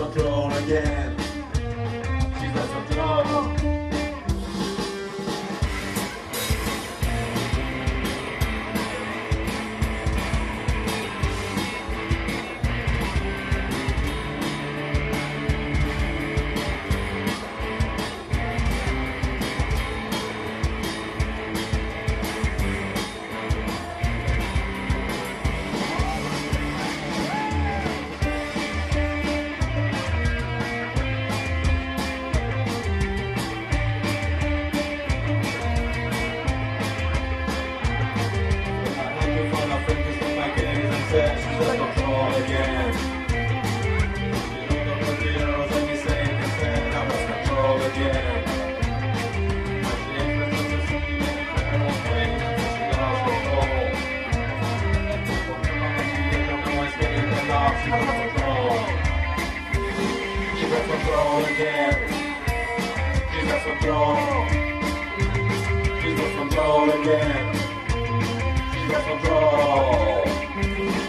control again. She lost control again. She's got control. She's got control again. She's got control.